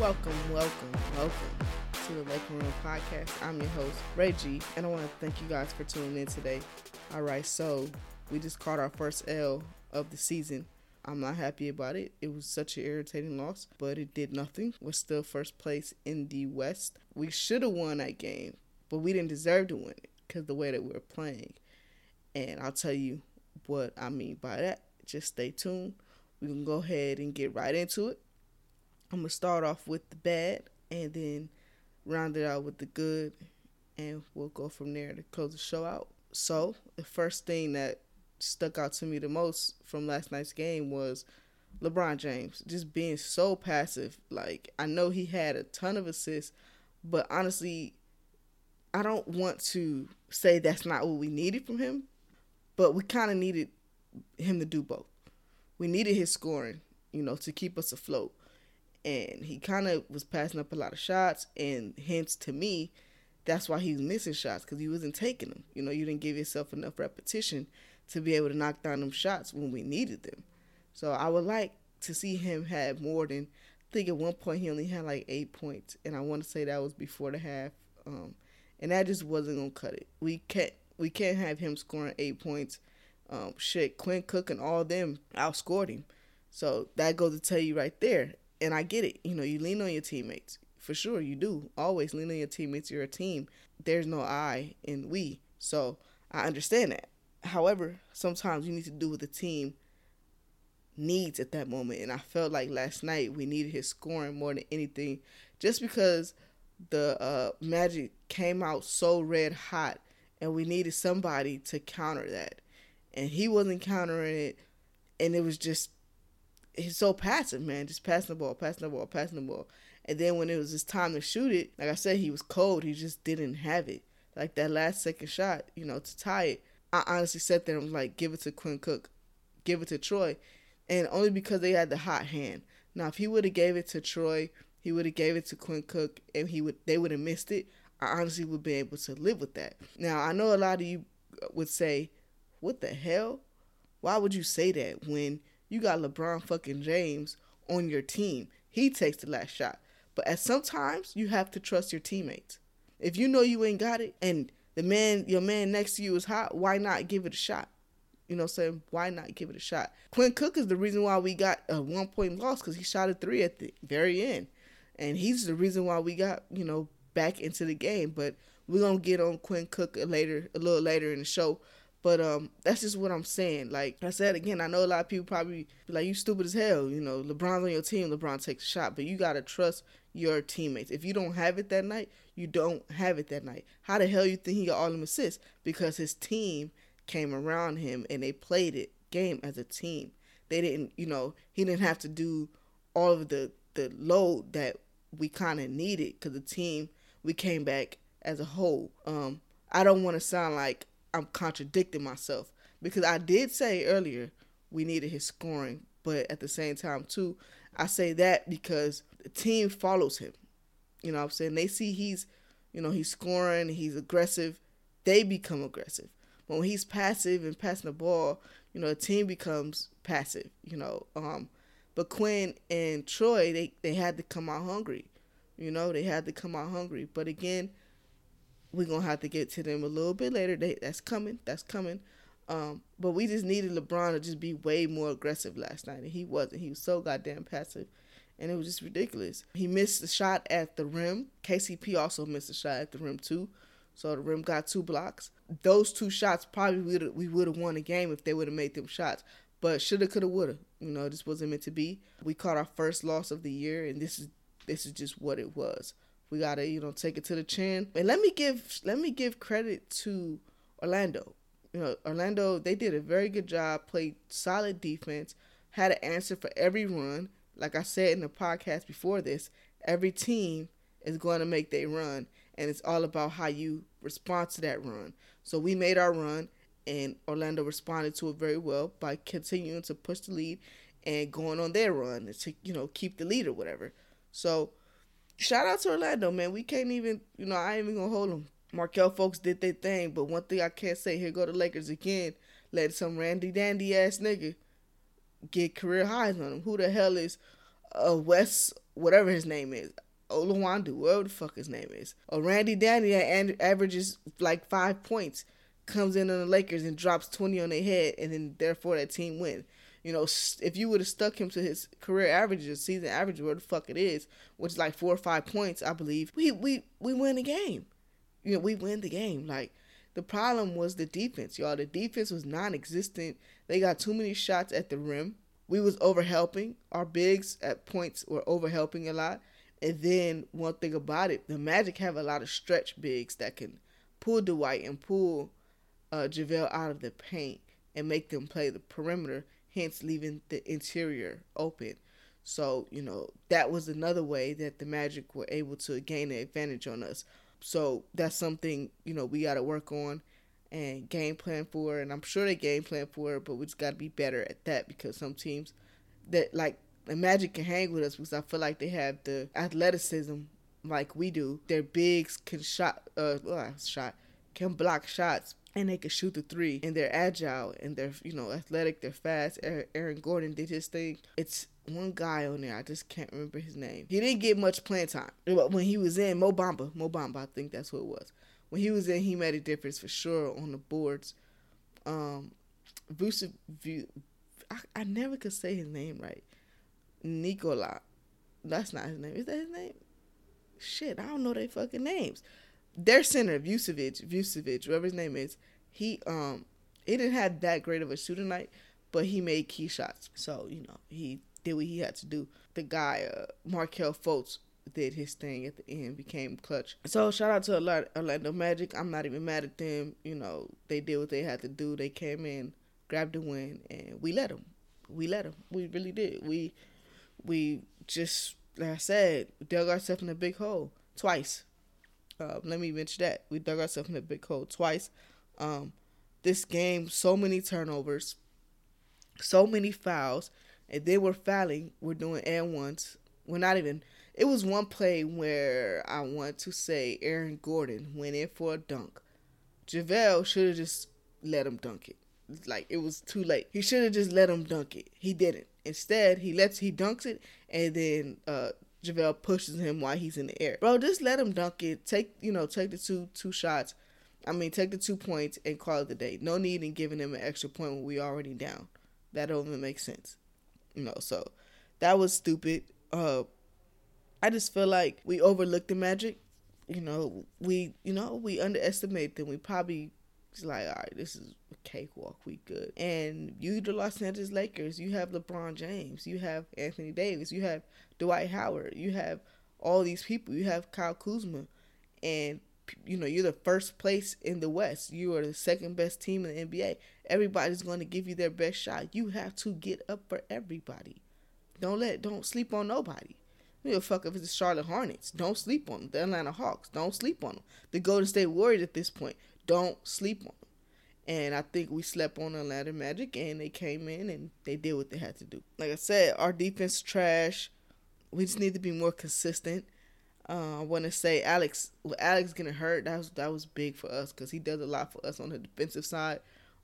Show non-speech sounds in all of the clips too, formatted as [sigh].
Welcome, welcome, welcome to the Laker Room Podcast. I'm your host, Ray G, and I want to thank you guys for tuning in today. All right, so we just caught our first L of the season. I'm not happy about it. It was such an irritating loss, but it did nothing. We're still first place in the West. We should have won that game, but we didn't deserve to win it because the way that we were playing. And I'll tell you what I mean by that. Just stay tuned. We can go ahead and get right into it. I'm gonna start off with the bad and then round it out with the good, and we'll go from there to close the show out. So, the first thing that stuck out to me the most from last night's game was LeBron James just being so passive. Like, I know he had a ton of assists, but honestly, I don't want to say that's not what we needed from him, but we kind of needed him to do both. We needed his scoring, you know, to keep us afloat and he kind of was passing up a lot of shots, and hence to me, that's why he was missing shots because he wasn't taking them. You know, you didn't give yourself enough repetition to be able to knock down them shots when we needed them. So I would like to see him have more than. I think at one point he only had like eight points, and I want to say that was before the half. Um, and that just wasn't gonna cut it. We can't we can't have him scoring eight points. Um, shit, Quinn Cook and all them outscored him. So that goes to tell you right there and I get it. You know, you lean on your teammates. For sure, you do. Always lean on your teammates. You're a team. There's no I in we. So I understand that. However, sometimes you need to do what the team needs at that moment. And I felt like last night we needed his scoring more than anything. Just because the uh, Magic came out so red hot and we needed somebody to counter that. And he wasn't countering it. And it was just he's so passive, man. Just passing the ball, passing the ball, passing the ball. And then when it was his time to shoot it, like I said, he was cold. He just didn't have it. Like that last second shot, you know, to tie it. I honestly sat there and was like, give it to Quinn Cook, give it to Troy, and only because they had the hot hand. Now, if he would have gave it to Troy, he would have gave it to Quinn Cook, and he would they would have missed it. I honestly would be able to live with that. Now, I know a lot of you would say, "What the hell? Why would you say that when?" You got LeBron fucking James on your team. He takes the last shot. But at sometimes you have to trust your teammates. If you know you ain't got it and the man your man next to you is hot, why not give it a shot? You know what I'm saying? Why not give it a shot? Quinn Cook is the reason why we got a one point loss because he shot a three at the very end. And he's the reason why we got, you know, back into the game. But we're gonna get on Quinn Cook later a little later in the show. But um, that's just what I'm saying. Like I said again, I know a lot of people probably like, "You stupid as hell." You know, LeBron's on your team. LeBron takes a shot, but you gotta trust your teammates. If you don't have it that night, you don't have it that night. How the hell you think he got all them assists? Because his team came around him and they played it game as a team. They didn't, you know, he didn't have to do all of the the load that we kind of needed because the team we came back as a whole. Um, I don't want to sound like I'm contradicting myself because I did say earlier we needed his scoring, but at the same time too, I say that because the team follows him. You know what I'm saying? They see he's, you know, he's scoring, he's aggressive, they become aggressive. But when he's passive and passing the ball, you know, the team becomes passive, you know. Um but Quinn and Troy, they, they had to come out hungry. You know, they had to come out hungry. But again, we're gonna have to get to them a little bit later. They, that's coming. That's coming. Um, but we just needed LeBron to just be way more aggressive last night, and he wasn't. He was so goddamn passive, and it was just ridiculous. He missed the shot at the rim. KCP also missed a shot at the rim too, so the rim got two blocks. Those two shots probably would we would have won the game if they would have made them shots. But shoulda, coulda, woulda. You know, this wasn't meant to be. We caught our first loss of the year, and this is this is just what it was. We gotta, you know, take it to the chin. And let me give let me give credit to Orlando. You know, Orlando, they did a very good job, played solid defense, had an answer for every run. Like I said in the podcast before this, every team is going to make their run, and it's all about how you respond to that run. So we made our run, and Orlando responded to it very well by continuing to push the lead and going on their run to you know keep the lead or whatever. So shout out to Orlando, man. We can't even, you know, I ain't even gonna hold them. Markelle Fultz did their thing, but one thing I can't say, here go the Lakers again. Let some Randy Dandy ass nigga get career highs on him. Who the hell is uh, Wes whatever his name is. Oluwandu, whatever the fuck his name is. Or Randy Dandy that averages like five points, comes in on the Lakers and drops 20 on their head, and then therefore that team win. You know, if you would have stuck him to his career averages, season average, where the fuck it is, which is like four or five points, I believe, we we we win the game. You know, we win the game. Like the problem was the defense, y'all. The defense was non-existent. They got too many shots at the rim. We was overhelping. Our bigs at points were overhelping a lot. And then one thing about it, the Magic have a lot of stretch bigs that can pull Dwight and pull uh, JaVale out of the paint and make them play the perimeter, hence leaving the interior open. So, you know, that was another way that the Magic were able to gain an advantage on us. So that's something, you know, we got to work on and game plan for. And I'm sure they game plan for it, but we just got to be better at that because some teams that, like, the Magic can hang with us because I feel like they have the athleticism like we do. Their bigs can shot, uh, well, shot, can block shots and they can shoot the three and they're agile and they're you know athletic they're fast. Aaron gordon did his thing. It's one guy on there i just can't remember his name. He didn't get much playing time. But when he was in mo bamba mo bamba i think that's what it was. When he was in he made a difference for sure on the boards. Um Vucev, I, I never could say his name right. Nikola that's not his name. Is that his name? Shit i don't know their fucking names their center, Vucevic, Vucevic, whatever his name is, he um he didn't have that great of a shooting night, but he made key shots. So, you know, he did what he had to do. The guy, uh, Markelle Fultz, did his thing at the end, became clutch. So shout out to Orlando Magic. I'm not even mad at them. You know, they did what they had to do. They came in, grabbed the win, and we let them. We let them. We really did. We we just like I said, dug ourselves in a big hole twice. Uh, let me mention that we dug ourselves in a big hole twice. Um, this game, so many turnovers, so many fouls, and they we're fouling. We're doing and ones. We're not even. It was one play where I want to say Aaron Gordon went in for a dunk. JaVale should have just let him dunk it. Like it was too late. He should have just let him dunk it. He didn't. Instead, he lets he dunks it, and then uh, JaVale pushes him while he's in the air. Bro, just let him dunk it. Take you know, take the two two shots. I mean, take the two points and call it the day. No need in giving him an extra point when we already down. That don't even make sense. You know, so that was stupid. Uh I just feel like we overlooked the magic. You know, we you know, we underestimate them. We probably like, all right, this is cakewalk. We good. And you, the Los Angeles Lakers, you have LeBron James, you have Anthony Davis, you have Dwight Howard, you have all these people. You have Kyle Kuzma, and you know you're the first place in the West. You are the second best team in the NBA. Everybody's going to give you their best shot. You have to get up for everybody. Don't let don't sleep on nobody. You know, fuck if it's the Charlotte Hornets. Don't sleep on them. The Atlanta Hawks. Don't sleep on them. The Golden State Warriors at this point. Don't sleep on them. And I think we slept on Atlanta Magic, and they came in and they did what they had to do. Like I said, our defense trash. We just need to be more consistent. Uh, I want to say Alex, with Alex getting hurt, that was that was big for us because he does a lot for us on the defensive side,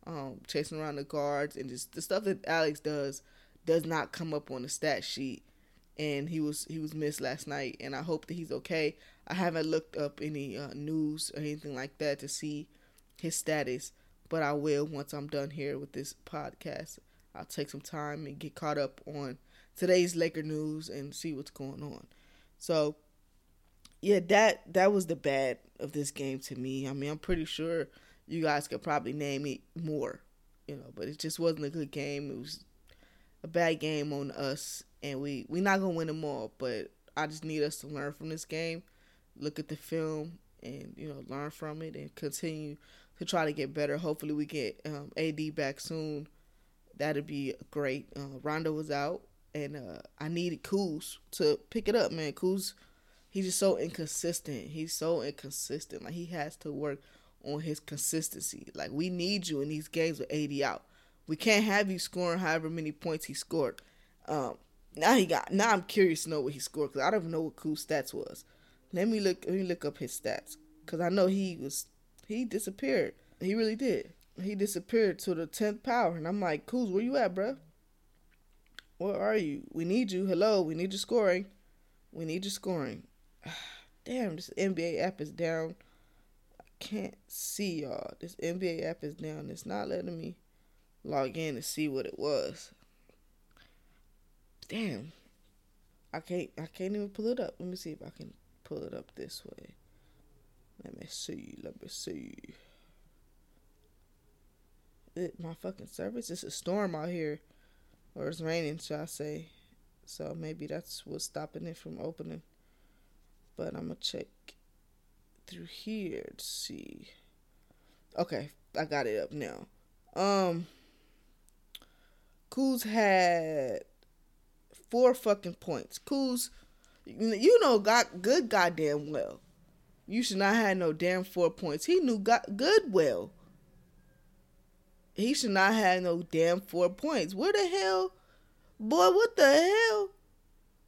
um, chasing around the guards and just the stuff that Alex does does not come up on the stat sheet. And he was he was missed last night, and I hope that he's okay. I haven't looked up any uh, news or anything like that to see his status, but I will once I'm done here with this podcast. I'll take some time and get caught up on today's Laker news and see what's going on. So, yeah, that that was the bad of this game to me. I mean, I'm pretty sure you guys could probably name it more, you know, but it just wasn't a good game. It was a bad game on us, and we we're not gonna win them all. But I just need us to learn from this game look at the film and you know learn from it and continue to try to get better. Hopefully, we get um, AD back soon. That'd be great. Uh, Rondo was out, and uh, I needed Kuz to pick it up. Man, Kuz, he's just so inconsistent. He's so inconsistent. Like he has to work on his consistency. Like we need you in these games with AD out. We can't have you scoring however many points he scored. Um, now he got. Now I'm curious to know what he scored because I don't even know what Kuz stats was. Let me look. Let me look up his stats because I know he was he disappeared. He really did. He disappeared to the tenth power, and I'm like, "Kuz, where you at, bro? Where are you? We need you. Hello, we need your scoring." We need your scoring. [sighs] Damn, this NBA app is down. I can't see y'all. This NBA app is down. It's not letting me log in to see what it was. Damn. I can't I can't even pull it up. Let me see if I can pull it up this way. Let me see. Let me see. It, my fucking service. It's a storm out here. Or it's raining, shall I say. So maybe that's what's stopping it from opening. But I'm gonna check through here to see. Okay, I got it up now. Um Kuz had four fucking points. Kuz, you know, got good goddamn well. You should not have no damn four points. He knew good well. He should not have no damn four points. Where the hell, boy? What the hell?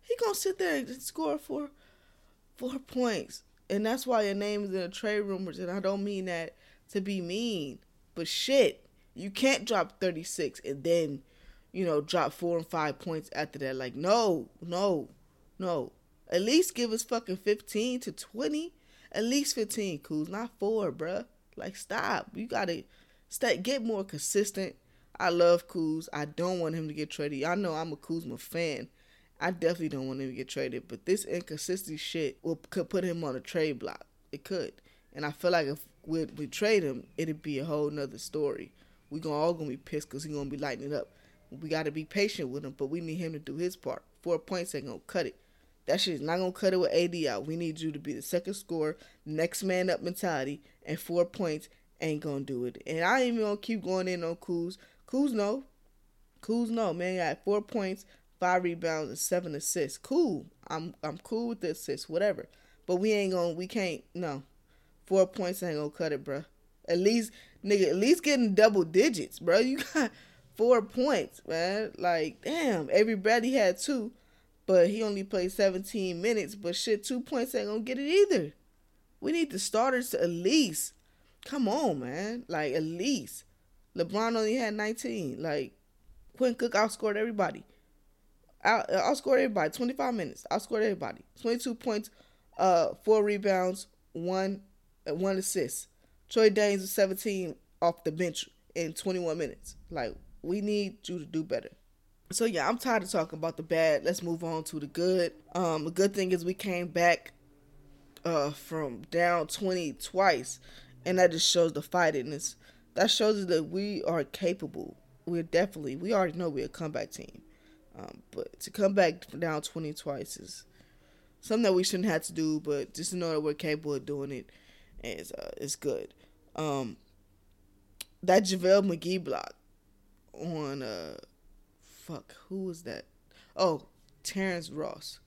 He gonna sit there and score four, four points, and that's why your name is in the trade rumors. And I don't mean that to be mean, but shit, you can't drop thirty six and then you know, drop four and five points after that. Like, no, no, no. At least give us fucking 15 to 20. At least 15, Kuz, not four, bruh. Like, stop. You gotta start, get more consistent. I love Kuz. I don't want him to get traded. Y'all know I'm a Kuzma fan. I definitely don't want him to get traded. But this inconsistency shit will, could put him on a trade block. It could. And I feel like if we, we trade him, it'd be a whole nother story. We gonna all gonna be pissed because he gonna be lighting it up. We got to be patient with him, but we need him to do his part. Four points ain't gonna cut it. That shit is not gonna cut it with AD out. We need you to be the second scorer, next man up mentality, and four points ain't gonna do it. And I ain't even gonna keep going in on Kuz. Kuz no. Kuz no. Man got four points, five rebounds, and seven assists. Cool. I'm I'm cool with the assists, whatever. But we ain't gonna we can't no. Four points ain't gonna cut it, bro. At least nigga, at least getting double digits, bro. You got [laughs] four points, man. Like, damn, everybody had two, but he only played 17 minutes. But shit, two points ain't gonna get it either. We need the starters to at least. Come on, man. Like, at least. LeBron only had 19. Like, Quinn Cook outscored everybody. Out, outscored everybody. 25 minutes. Outscored everybody. 22 points, uh, four rebounds, one, uh, one assist. Troy Daniels was 17 off the bench in 21 minutes. Like, we need you to do better. So yeah, I'm tired of talking about the bad. Let's move on to the good. Um, the good thing is we came back uh from down 20 twice, and that just shows the fightiness. That shows us that we are capable. We're definitely we already know we're a comeback team. Um, but to come back down 20 twice is something that we shouldn't have to do, but just to know that we're capable of doing it is uh, is good. Um, that JaVale McGee block on uh fuck, who was that? Oh, Terrence Ross.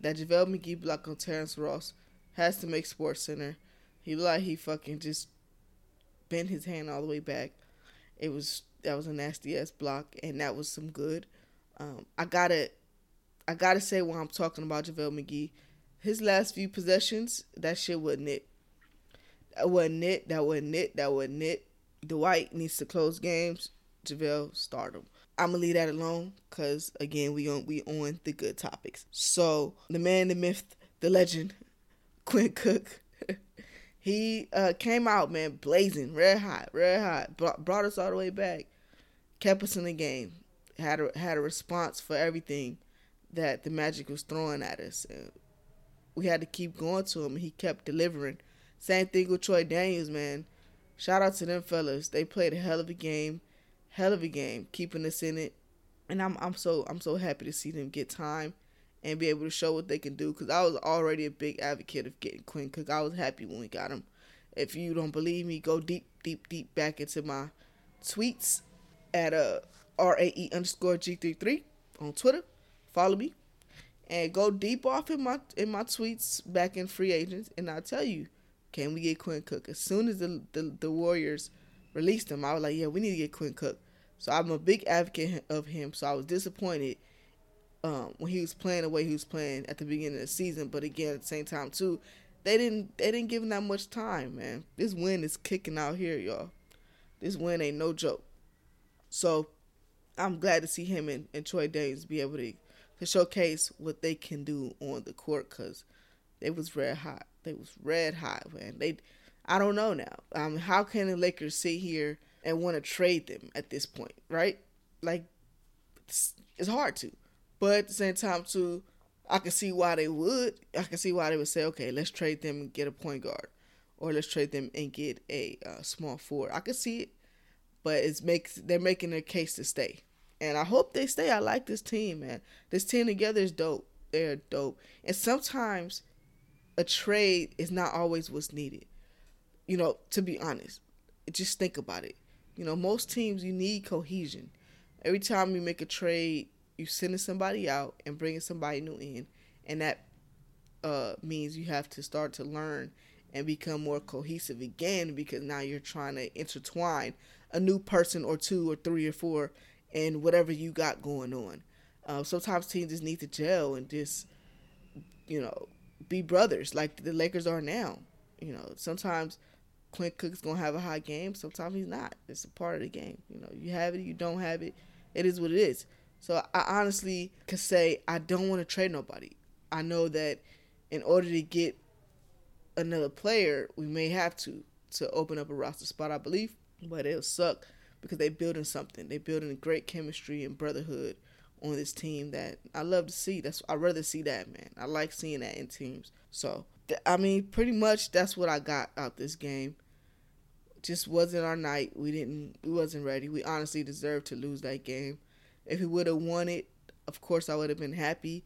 That JaVale McGee block on Terrence Ross has to make Sports Center. He like he fucking just bent his hand all the way back. It was that was a nasty ass block and that was some good. Um, I gotta I gotta say while I'm talking about JaVale McGee, his last few possessions, that shit wasn't it. That wasn't it, that wasn't it, that wasn't it. Dwight needs to close games. JaVale stardom. I'm gonna leave that alone because again we on we on the good topics. So the man, the myth, the legend, [laughs] Quinn Cook. [laughs] he uh, came out man blazing, red hot, red hot. Brought, us all the way back, kept us in the game. Had a had a response for everything that the Magic was throwing at us. And we had to keep going to him. And he kept delivering. Same thing with Troy Daniels, man. Shout out to them fellas. They played a hell of a game hell of a game, keeping us in it. And I'm I'm so I'm so happy to see them get time and be able to show what they can do. Cause I was already a big advocate of getting Quinn Cook. I was happy when we got him. If you don't believe me, go deep, deep, deep back into my tweets at uh RAE underscore G33 on Twitter. Follow me. And go deep off in my in my tweets back in free agents and I'll tell you, can we get Quinn Cook? As soon as the the, the Warriors released him, I was like, yeah, we need to get Quinn Cook. So I'm a big advocate of him. So I was disappointed um, when he was playing the way he was playing at the beginning of the season. But again, at the same time too, they didn't they didn't give him that much time, man. This win is kicking out here, y'all. This win ain't no joke. So I'm glad to see him and, and Troy Davis be able to to showcase what they can do on the court because they was red hot. They was red hot, man. They, I don't know now. Um, how can the Lakers sit here and want to trade them at this point, right? Like, it's, it's hard to, but at the same time, too, I can see why they would. I can see why they would say, okay, let's trade them and get a point guard, or let's trade them and get a uh, small forward. I can see it, but it's makes they're making their case to stay, and I hope they stay. I like this team, man. This team together is dope. They're dope, and sometimes a trade is not always what's needed. You know, to be honest, just think about it. You know, most teams you need cohesion. Every time you make a trade, you sending somebody out and bringing somebody new in, and that uh, means you have to start to learn and become more cohesive again because now you're trying to intertwine a new person or two or three or four and whatever you got going on. Uh, sometimes teams just need to gel and just, you know, be brothers like the Lakers are now. You know, sometimes Quinn Cook's gonna have a high game. Sometimes he's not. It's a part of the game. You know, you have it, you don't have it. It is what it is. So I honestly could say I don't want to trade nobody. I know that in order to get another player, we may have to to open up a roster spot, I believe. But it'll suck because they're building something. They're building great chemistry and brotherhood on this team that I love to see. That's I rather see that man. I like seeing that in teams. So I mean, pretty much that's what I got out this game just wasn't our night. We didn't we wasn't ready. We honestly deserved to lose that game. If we would have won it, of course I would have been happy,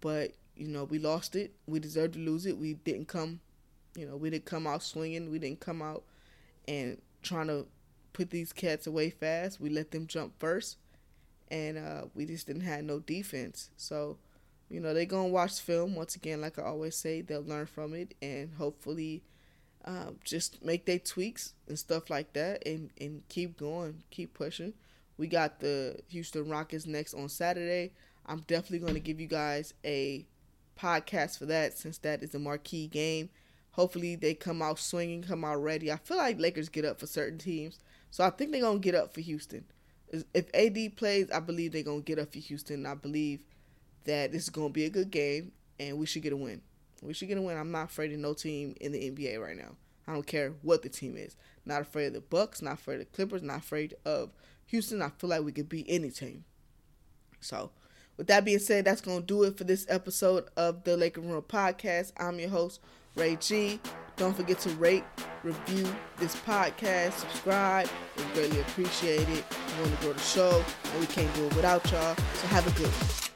but you know, we lost it. We deserved to lose it. We didn't come, you know, we didn't come out swinging. We didn't come out and trying to put these cats away fast. We let them jump first, and uh, we just didn't have no defense. So, you know, they're gonna watch film once again. Like I always say, they'll learn from it, and hopefully, um, just make their tweaks and stuff like that and, and keep going, keep pushing. We got the Houston Rockets next on Saturday. I'm definitely going to give you guys a podcast for that since that is a marquee game. Hopefully they come out swinging, come out ready. I feel like Lakers get up for certain teams, so I think they're gonna get up for Houston. If AD plays, I believe they're gonna get up for Houston. I believe that this is gonna be a good game, and we should get a win. We should get a win. I'm not afraid of no team in the NBA right now. I don't care what the team is. Not afraid of the Bucks. Not afraid of the Clippers. Not afraid of Houston. I feel like we could beat any team. So, with that being said, that's gonna do it for this episode of the Laker Room Podcast. I'm your host Ray G. Don't forget to rate, review this podcast, subscribe. We greatly appreciate it. We want to grow the show, and we can't do it without y'all. So have a good one.